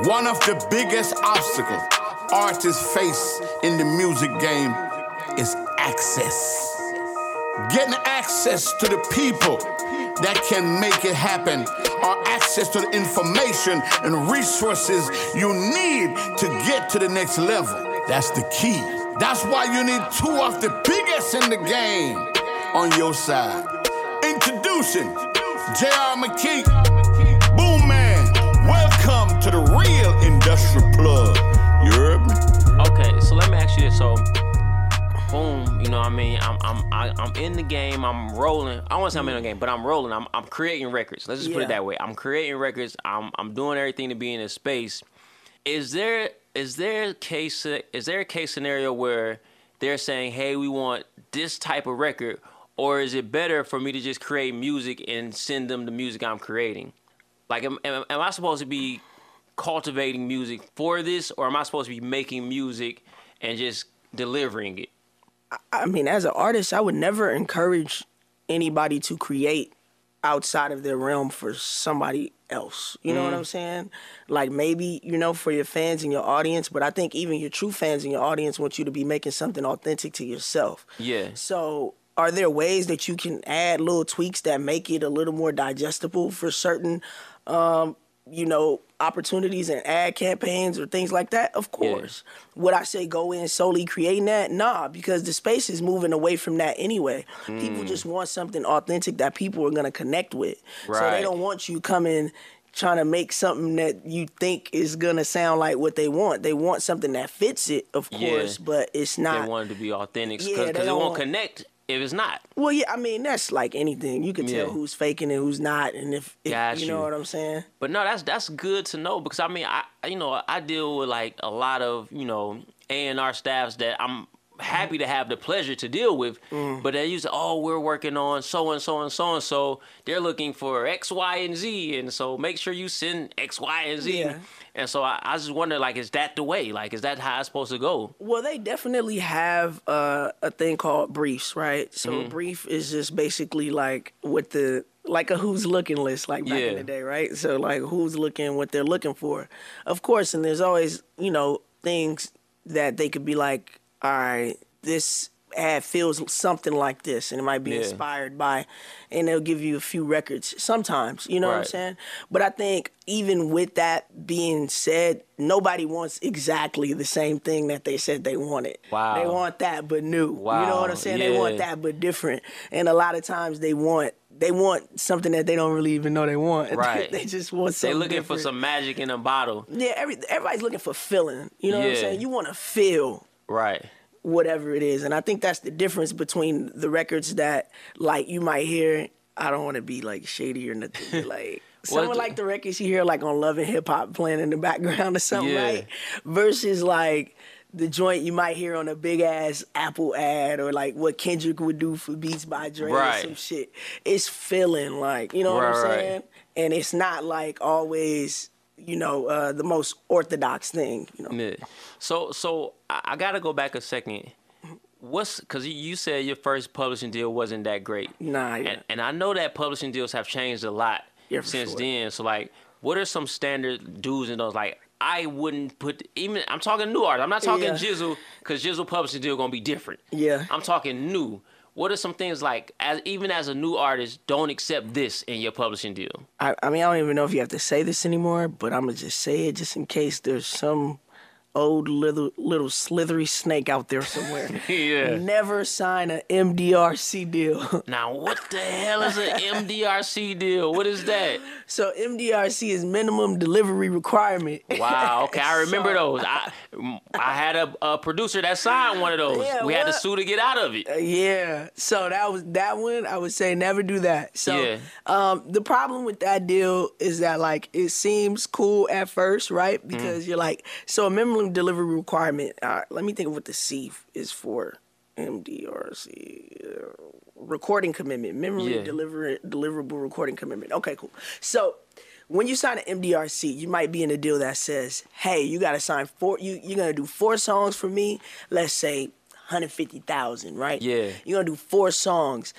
One of the biggest obstacles artists face in the music game is access. Getting access to the people that can make it happen, or access to the information and resources you need to get to the next level. That's the key. That's why you need two of the biggest in the game on your side. Introducing J.R. McKee, the real industrial plug. You heard me? Okay, so let me ask you this. So, boom, you know what I mean? I'm I'm I- I'm in the game. I'm rolling. I want to say I'm in the mm-hmm. game, but I'm rolling. I'm I'm creating records. Let's just put it that way. I'm creating records. I'm I'm doing everything to be in this space. Is there is there a case is there a case scenario where they're saying, "Hey, we want this type of record," or is it better for me to just create music and send them the music I'm creating? Like, am, am, am I supposed to be cultivating music for this, or am I supposed to be making music and just delivering it? I mean, as an artist, I would never encourage anybody to create outside of their realm for somebody else. You know what I'm saying? Like maybe, you know, for your fans and your audience, but I think even your true fans and your audience want you to be making something authentic to yourself. Yeah. So, are there ways that you can add little tweaks that make it a little more digestible for certain, um, you know, opportunities and ad campaigns or things like that? Of course. Would I say go in solely creating that? Nah, because the space is moving away from that anyway. People hmm. just want something authentic that people are gonna connect with. Right. So they don't want you coming trying to make something that you think is gonna sound like what they want. They want something that fits it, of course, Yeah. but it's not They want it to be authentic Yeah, because they it won't want- connect if it's not. well, yeah, I mean that's like anything. You can tell Yeah. who's faking and who's not, and if, if Got you know you. what I'm saying. But no, that's that's good to know because I mean, I you know I deal with like a lot of you know A and R staffs that I'm happy to have the pleasure to deal with, Mm. but they use oh we're working on so and so and so and so. They're looking for X, Y, and Z, and so make sure you send X, Y, and Z. Yeah. And so I, I just wonder like, is that the way? Like, is that how it's supposed to go? Well, they definitely have uh, a thing called briefs, right? So Mm-hmm. a brief is just basically like what the like a who's looking list, like back in the day, right? So like who's looking, what they're looking for, of course. And there's always you know things that they could be like, all right, this ad feels something like this, and it might be Yeah. inspired by, and they'll give you a few records sometimes. You know what I'm saying? But I think even with that being said, nobody wants exactly the same thing that they said they wanted. Wow. They want that but new. wow. You know what I'm saying? They want that but different. And a lot of times they want they want something that they don't really even know they want. Right. they just want They're something. looking for some magic in a bottle, Yeah, every, everybody's looking for feeling. You know what I'm saying? You want to feel right? whatever it is. And I think that's the difference between the records that like you might hear. I don't want to be like shady or nothing, like Well, someone like the records you hear like on Love and Hip Hop playing in the background or something, Yeah. right? Versus like the joint you might hear on a big ass Apple ad or like what Kendrick would do for Beats by Dre or some shit. It's feeling like, you know what I'm Right, right. saying? And it's not like always, you know, uh, the most orthodox thing, you know. Yeah. So so I, gotta go back a second. What's because you said your first publishing deal wasn't that great. Nah, yeah. And, and I know that publishing deals have changed a lot Yeah, since sure. then. So like, what are some standard do's and don'ts? Like, I wouldn't put even. I'm talking new art. I'm not talking Yeah. Gizzle because Gizzle publishing deal gonna be different. Yeah. I'm talking new. What are some things like, as even as a new artist, don't accept this in your publishing deal? I, I mean, I don't even know if you have to say this anymore, but I'm gonna just say it just in case there's some old little little slithery snake out there somewhere. Yeah. Never sign an MDRC deal. Now, what the hell is an MDRC deal? What is that? so MDRC is minimum delivery requirement. Wow. Okay, I remember So- those. I I had a, a producer that signed one of those. Yeah, we had to sue to get out of it. Uh, Yeah. So that was that one. I would say never do that. So Yeah. um, the problem with that deal is that like it seems cool at first, right? Mm-hmm. Because you're like, so a minimum delivery requirement. Uh, let me think of what the C is for. MDRC. uh, Recording commitment, memory Yeah. deliver, deliverable recording commitment. Okay, cool. So when you sign an MDRC, you might be in a deal that says, "Hey, you got to sign four. You you're gonna do four songs for me. Let's say 150,000, right? Yeah. You're gonna do four songs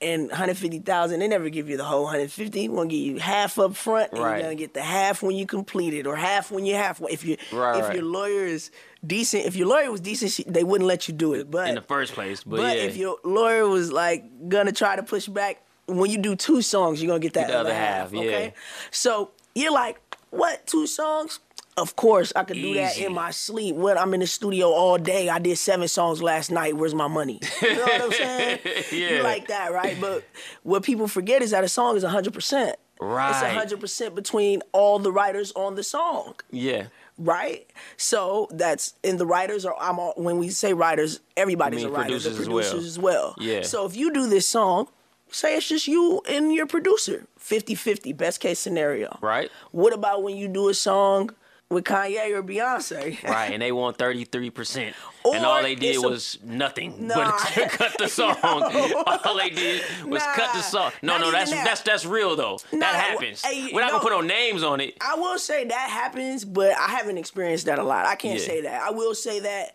and 150,000. They never give you the whole 150. We're gonna give you half up front, and Right. you're gonna get the half when you complete it, or half when you're halfway. If you Right, if right. your lawyer is decent, if your lawyer was decent, they wouldn't let you do it. But in the first place. But, but yeah, if your lawyer was like gonna try to push back, when you do two songs, you're gonna get that the other other half. half, yeah. Okay, so you're like, what? Two songs? Of course, I could do that in my sleep. When I'm in the studio all day, I did seven songs last night. Where's my money? You know what I'm saying? Yeah. You like that, right? But what people forget is that a song is 100. percent Right. It's 100 percent between all the writers on the song yeah, right? So that's and the writers are. I'm all, when we say writers, everybody's a writer. The producers as well. producers as well. Yeah. So if you do this song, say it's just you and your producer, 50-50, best case scenario. right, What about when you do a song with Kanye or Beyonce? right, and they thirty three percent, and all they did a- was nothing Nah. but cut the song. all they did was cut the song. No, no, that's that. that's that's real though. Nah, that happens. hey, We're not no. gonna put no names on it. I will say that happens, but I haven't experienced that a lot. I can't Yeah. say that. I will say that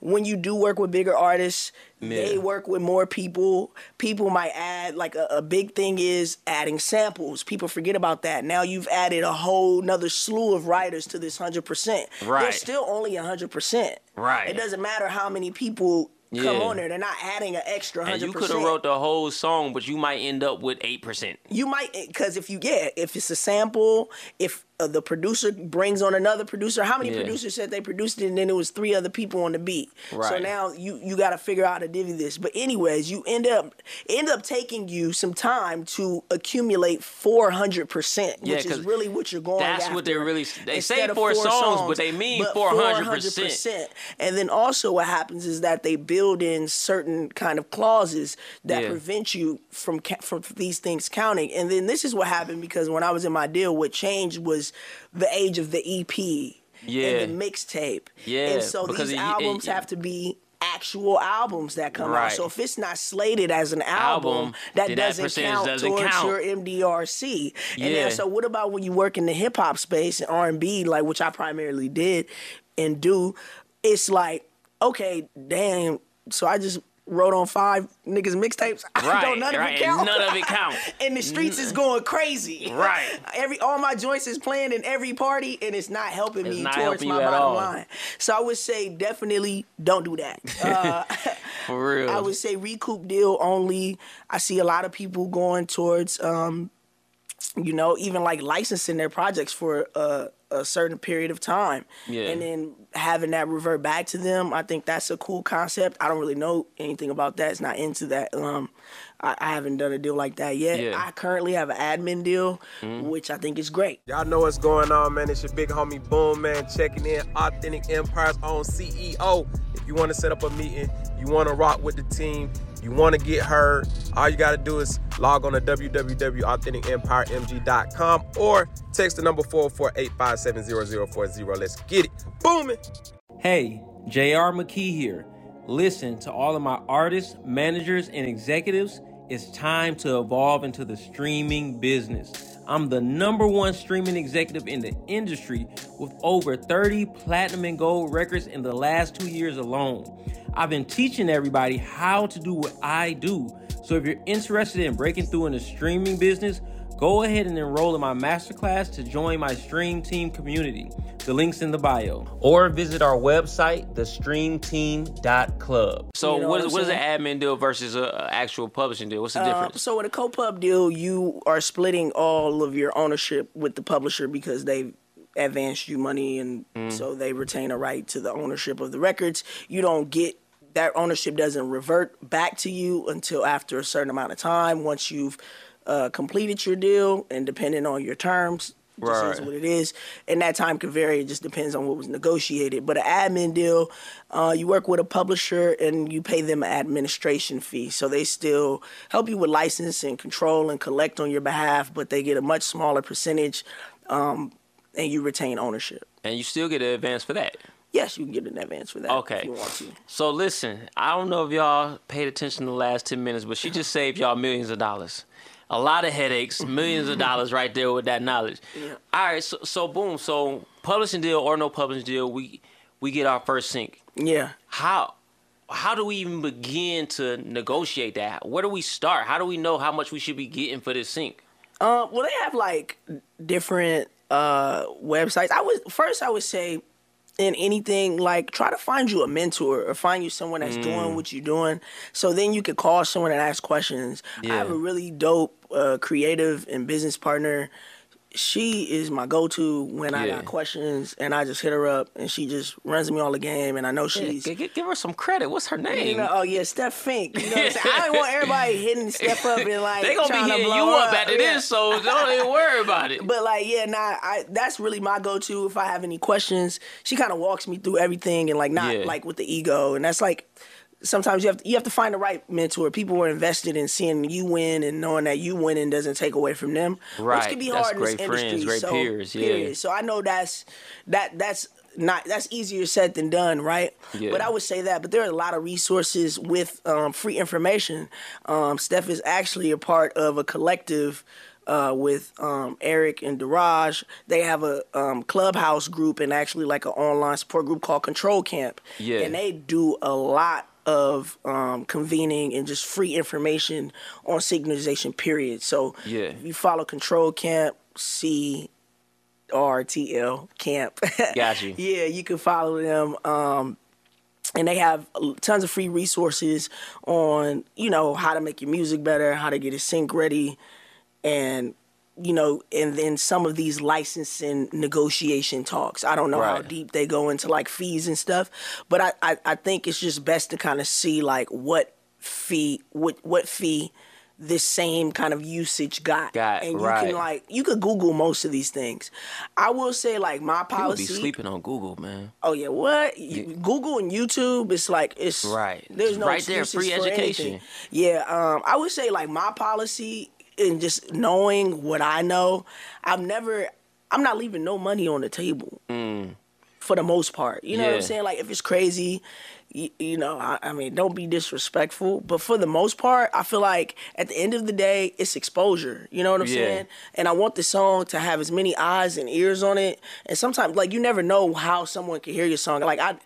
when you do work with bigger artists, they work with more people. People might add like a, a big thing is adding samples. People forget about that. Now you've added a whole nother slew of writers to this hundred percent. Right. They're still only hundred percent. Right. It doesn't matter how many people come Yeah. on there. They're not adding an extra And hundred you could have wrote the whole song, but you might end up with eight percent. You might, because if you yeah, if it's a sample, if uh, the producer brings on another producer, how many Yeah. producers said they produced it, and then it was three other people on the beat. Right. So now you you got to figure out how to divvy this. But anyways, you end up end up taking you some time to accumulate four hundred percent, which is really what you're going. that's what they're after. really- they Instead say of four songs, but they mean 400%. 400%. And then also what happens is that they build in certain kind of clauses that Yeah. prevent you from from these things counting. And then this is what happened because when I was in my deal, what changed was the age of the EP Yeah. and the mixtape. Yeah, And so because these it- albums it- have to be actual albums that come out. So if it's not slated as an album, Album, that doesn't percentage count doesn't towards count. your MDRC. And Yeah. then so what about when you work in the hip hop space and R and B, like which I primarily did and do? It's like, okay, damn. So I just wrote on five niggas mixtapes. Right, Don't none right, of it count. none of it count. and the streets is going crazy. Right. Every all my joints is playing in every party, and it's not helping It's me not towards helping my bottom all. line. So I would say definitely don't do that. Uh, For real. I would say recoup deal only. I see a lot of people going towards, um, you know, even like licensing their projects for a, a certain period of time, Yeah. and then having that revert back to them. I think that's a cool concept. I don't really know anything about that. It's not into that. Um, I, I haven't done a deal like that yet. Yeah. I currently have an admin deal, Mm-hmm. which I think is great. Y'all know what's going on, man. It's your big homie Boomman. Checking in. Authentic Empire's own CEO. If you want to set up a meeting, you want to rock with the team, you want to get heard, all you got to do is log on to www.authenticempiremg.com or text the number 448-570-040. Let's get it. Booming. Hey, JR McKee here. Listen to all of my artists, managers, and executives. It's time to evolve into the streaming business. I'm the number one streaming executive in the industry with over 30 platinum and gold records in the last two years alone. I've been teaching everybody how to do what I do. So if you're interested in breaking through in the streaming business, go ahead and enroll in my masterclass to join my Stream Team community. The link's in the bio. Or visit our website, thestreamteam.club. so You know what, what I'm what is an admin deal versus an actual publishing deal? What's the Uh, difference? so with a co-pub deal, you are splitting all of your ownership with the publisher because they've advanced you money, and Mm. so they retain a right to the ownership of the records. You don't get that ownership doesn't revert back to you until after a certain amount of time. Once you've uh, completed your deal, and depending on your terms. Just is what it is, and that time can vary. It just depends on what was negotiated. But an admin deal, uh, you work with a publisher and you pay them an administration fee, so they still help you with license and control and collect on your behalf, but they get a much smaller percentage, um, and you retain ownership. and you still get an advance for that. Yes, you can get an advance for that Okay. if you want to. So listen, I don't know if y'all paid attention the last 10 minutes, but she just saved y'all millions of dollars. A lot of headaches, millions of dollars right there with that knowledge. Yeah. All right, so, so boom, so publishing deal or no publishing deal, we we get our first sync. Yeah. How how do we even begin to negotiate that? Where do we start? How do we know how much we should be getting for this sync? Uh, well, they have like different uh, websites. I would first I would say in anything like try to find you a mentor or find you someone that's Mm. doing what you're doing. So then you could call someone and ask questions. I have a really dope uh, creative and business partner. She is my go-to when I got questions, and I just hit her up, and she just runs me all the game. And I know she's G- g- give her some credit. What's her you name? know, oh yeah, Steph Fink. You know what I'm saying? I don't want everybody hitting Steph up and like they gonna be hitting you up up. after Yeah. this, so don't even worry about it. But like, yeah, nah, I that's really my go-to if I have any questions. She kind of walks me through everything and like not Yeah. like with the ego, and that's like sometimes you have to, you have to find the right mentor. People who are invested in seeing you win and knowing that you winning doesn't take away from them, Right. which can be That's hard in this great friends, industry. great so, peers, yeah. period. So I know that's that that's not that's easier said than done, right? Yeah. But I would say that. But there are a lot of resources with um, free information. Um, Steph is actually a part of a collective. Uh, with um, Eric and Daraj, they have a um, clubhouse group and actually like an online support group called Control Camp. Yeah. And they do a lot of um, convening and just free information on synchronization. Period. So Yeah. if you follow Control Camp, C R T L Camp. Got you. yeah, you can follow them. Um, and they have tons of free resources on you know how to make your music better, how to get it sync ready, and you know, and then some of these licensing negotiation talks. I don't know how deep they go into like fees and stuff, but I, I, I think it's just best to kind of see like what fee what what fee this same kind of usage got. Got, and you right. can like you could Google most of these things. I will say like my policy. People be sleeping on Google, man. Oh yeah, what? You- Google and YouTube, it's like it's Right. There's no right there, free education. anything. Yeah, um, I would say like my policy and just knowing what I know, I've never, I'm not leaving no money on the table for the most part. You know what Mm. I'm saying? Like if it's crazy, you, you know, I, I mean, don't be disrespectful. But for the most part, I feel like at the end of the day, it's exposure. You know what I'm Yeah. saying? And I want the song to have as many eyes and ears on it. And sometimes, like, you never know how someone can hear your song. Like, I,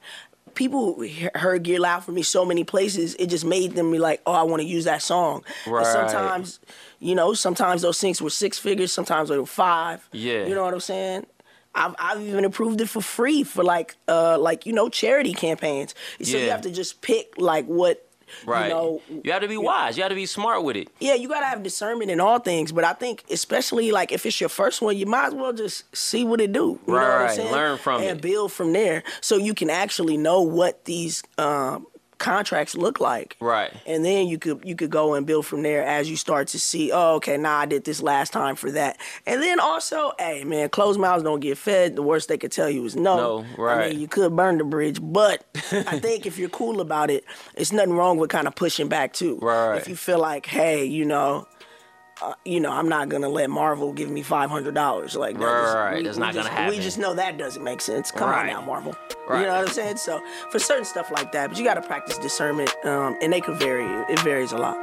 people heard "Get Loud" for me so many places. It just made them be like, "Oh, I want to use that song." And Right. sometimes, you know, sometimes those syncs were six figures. Sometimes they were five. Yeah. You know what I'm saying? I've, I've even approved it for free for like uh like you know charity campaigns. So you have to just pick like what Right. you know you have to be wise. You have to be smart with it. yeah, you gotta have discernment in all things, but I think especially like if it's your first one, you might as well just see what it do. You know what I'm Right, saying? learn from and it. build from there, so you can actually know what these um, contracts look like. Right. And then you could you could go and build from there as you start to see. Oh, okay, now I did this last time for that. And then also, hey man, closed mouths don't get fed. The worst they could tell you is no. No, I right. mean, you could burn the bridge, but I think if you're cool about it, it's nothing wrong with kind of pushing back too. Right. If you feel like, hey, you know, uh, you know, I'm not gonna let Marvel give me five hundred dollars. Like, that Right, just- right, we- that's we not gonna happen. We just know that doesn't make sense. Come Right. on now, Marvel. Right. You know what I'm saying? So for certain stuff like that, but you got to practice discernment, um, and they could vary. It varies a lot.